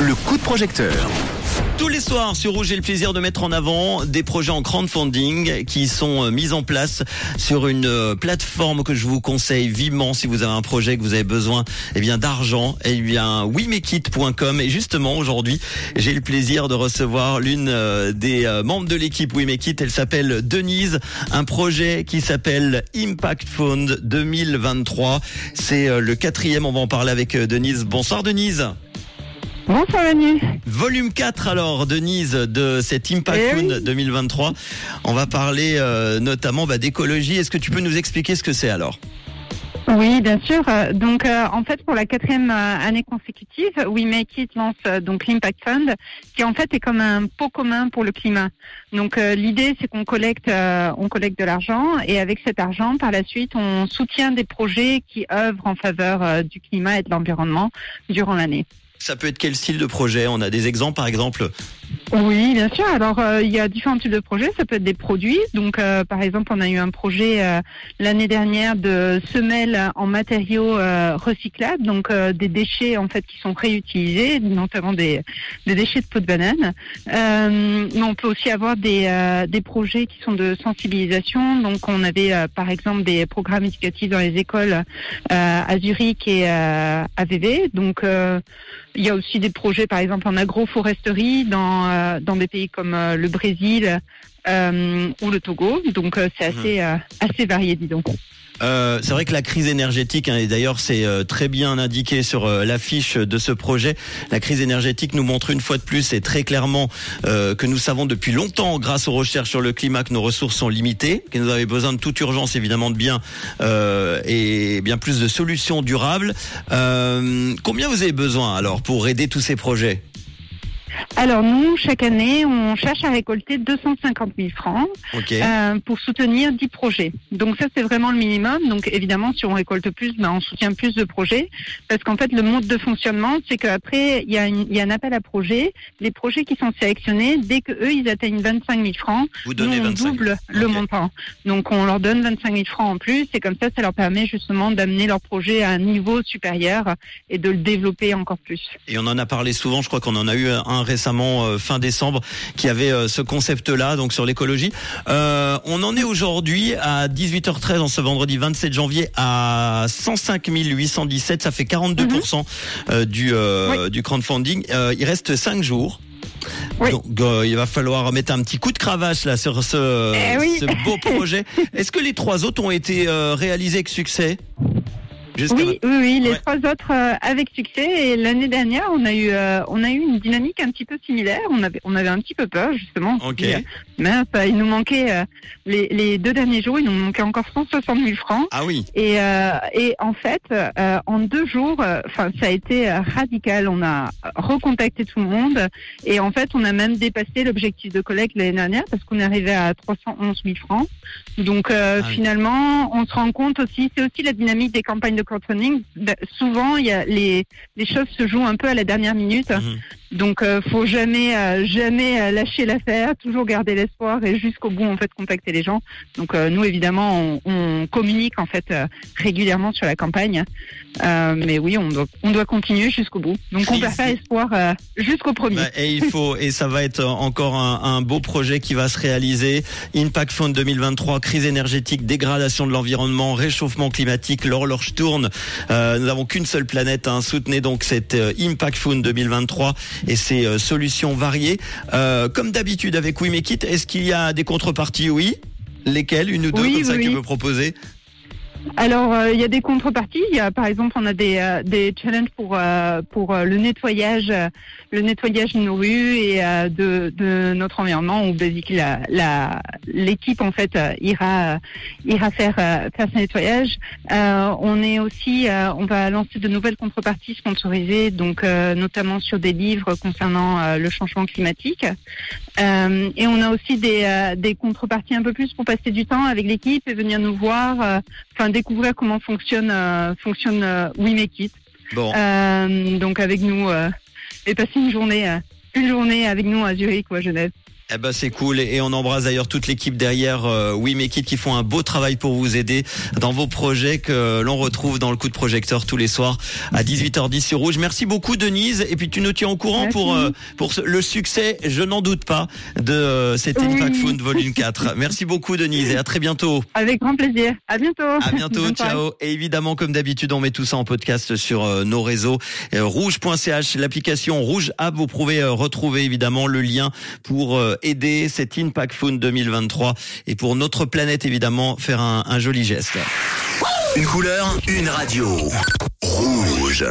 Le coup de projecteur. Tous les soirs sur Rouge, j'ai le plaisir de mettre en avant des projets en crowdfunding qui sont euh, mis en place sur une euh, plateforme que je vous conseille vivement si vous avez un projet que vous avez besoin eh bien d'argent. Eh bien, wimekit.com et justement aujourd'hui, j'ai le plaisir de recevoir l'une euh, des membres de l'équipe Wimekit. Elle s'appelle Denise. Un projet qui s'appelle Impact Fund 2023. C'est le quatrième. On va en parler avec Denise. Bonsoir Denise. Bonsoir Manu. Volume 4 alors Denise de cet Impact Eh Fund oui. 2023. On va parler euh, notamment bah, d'écologie. Est-ce que tu peux nous expliquer ce que c'est alors? Oui, bien sûr. Euh, Donc, euh, en fait, pour la quatrième euh, année consécutive, We Make It lance euh, donc l'Impact Fund, qui en fait est comme un pot commun pour le climat. Donc, euh, l'idée, c'est qu'on collecte, euh, on collecte de l'argent, et avec cet argent, par la suite, on soutient des projets qui œuvrent en faveur du climat et de l'environnement durant l'année. Ça peut être quel style de projet? On a des exemples par exemple? Oui, bien sûr. Alors, euh, il y a différents types de projets. Ça peut être des produits. Donc, euh, par exemple, on a eu un projet euh, l'année dernière de semelles en matériaux recyclables, donc des déchets en fait qui sont réutilisés, notamment des, des déchets de peau de banane. Mais on peut aussi avoir des, des projets qui sont de sensibilisation. Donc, on avait par exemple des programmes éducatifs dans les écoles à Zurich et à VV. Donc, il y a aussi des projets, par exemple, en agroforesterie dans, euh, dans des pays comme euh, le Brésil euh, ou le Togo. Donc, euh, c'est Mhm. assez, euh, assez varié, dis donc. Euh, c'est vrai que la crise énergétique, hein, et d'ailleurs c'est euh, très bien indiqué sur euh, l'affiche de ce projet, la crise énergétique nous montre une fois de plus et très clairement euh, que nous savons depuis longtemps, grâce aux recherches sur le climat, que nos ressources sont limitées, que nous avons besoin de toute urgence évidemment de biens euh, et bien plus de solutions durables. Euh, combien vous avez besoin alors pour aider tous ces projets? Alors, nous, chaque année, on cherche à récolter 250 000 francs euh, pour soutenir 10 projets. Donc, ça, c'est vraiment le minimum. Donc, évidemment, si on récolte plus, ben, on soutient plus de projets. Parce qu'en fait, le mode de fonctionnement, c'est qu'après, il y, a une- il y a un appel à projets. Les projets qui sont sélectionnés, dès que eux, ils atteignent 25 000 francs, Vous donnez Nous, on 25. double le montant. Donc, on leur donne 25 000 francs en plus, et comme ça, ça leur permet justement d'amener leur projet à un niveau supérieur et de le développer encore plus. Et on en a parlé souvent, je crois qu'on en a eu un récemment euh, fin décembre qui avait euh, ce concept-là, donc sur l'écologie. Euh, on en est aujourd'hui à 18h13 en ce vendredi 27 janvier à 105 817, ça fait 42% euh, du, euh, du crowdfunding. Il reste 5 jours. Oui. Donc euh, il va falloir mettre un petit coup de cravache là sur ce, Eh oui. ce beau projet. Est-ce que les trois autres ont été euh, réalisés avec succès? Jusqu'à Oui, oui, oui, les Ouais. trois autres euh, avec succès. Et l'année dernière, on a eu, euh, on a eu une dynamique un petit peu similaire. On avait, on avait un petit peu peur justement. Ok. dit, euh, mince, il nous manquait euh, les, les deux derniers jours, il nous manquait encore 160 000 francs. Ah oui. Et, euh, et en fait, euh, en deux jours, euh, enfin, ça a été radical. On a recontacté tout le monde et en fait, on a même dépassé l'objectif de collecte l'année dernière parce qu'on est arrivé à 311 000 francs. Donc euh, Ah oui. finalement, on se rend compte aussi, c'est aussi la dynamique des campagnes de crowdfunding. Ben, souvent, y a les les choses se jouent un peu à la dernière minute. Mhm. Donc, euh, faut jamais, euh, jamais euh, lâcher l'affaire, toujours garder l'espoir et jusqu'au bout, en fait, contacter les gens. Donc, euh, nous, évidemment, on, on communique en fait euh, régulièrement sur la campagne, Euh, mais oui, on doit, on doit continuer jusqu'au bout. Donc, on perd pas espoir euh, jusqu'au premier. Et il faut et ça va être encore un, un beau projet qui va se réaliser. Impact Fund 2023, crise énergétique, dégradation de l'environnement, réchauffement climatique. L'horloge tourne. Euh, nous n'avons qu'une seule planète. Hein. Soutenez donc cet euh, Impact Fund 2023 et ses euh, solutions variées. Euh, comme d'habitude avec We Make It, est-ce qu'il y a des contreparties? Oui. Lesquelles? Une ou deux Oui, comme ça oui, que tu peux proposer? Alors, euh, il y a des contreparties. Y a, par exemple, on a des, euh, des challenges pour euh, pour euh, le nettoyage, euh, le nettoyage de nos rues et de, de notre environnement. Où basically la l'équipe en fait ira ira faire faire ce nettoyage. On est aussi, on va lancer de nouvelles contreparties sponsorisées, donc notamment sur des livres concernant le changement climatique. Et on a aussi des des contreparties un peu plus pour passer du temps avec l'équipe et venir nous voir. Découvrir comment fonctionne euh, fonctionne euh, We Make It. Bon. Euh, donc avec nous et passer une journée une journée avec nous à Zurich ou à Genève. Eh ben c'est cool et on embrasse d'ailleurs toute l'équipe derrière euh, We Make It qui font un beau travail pour vous aider dans vos projets que l'on retrouve dans le coup de projecteur tous les soirs à 18h10 sur Rouge. Merci beaucoup Denise et puis tu nous tiens au courant Merci. pour euh, pour le succès, je n'en doute pas, de euh, cet Oui. Impact Fund volume 4. Merci beaucoup Denise et à très bientôt. Avec grand plaisir. À bientôt. À bientôt, Bonne soirée. ciao. Et évidemment, comme d'habitude, on met tout ça en podcast sur euh, nos réseaux. Euh, rouge.ch, l'application Rouge App, vous pouvez euh, retrouver évidemment le lien pour euh, aider cet Impact Fund 2023 et pour notre planète évidemment faire un, un joli geste. Une couleur, une radio. Rouge.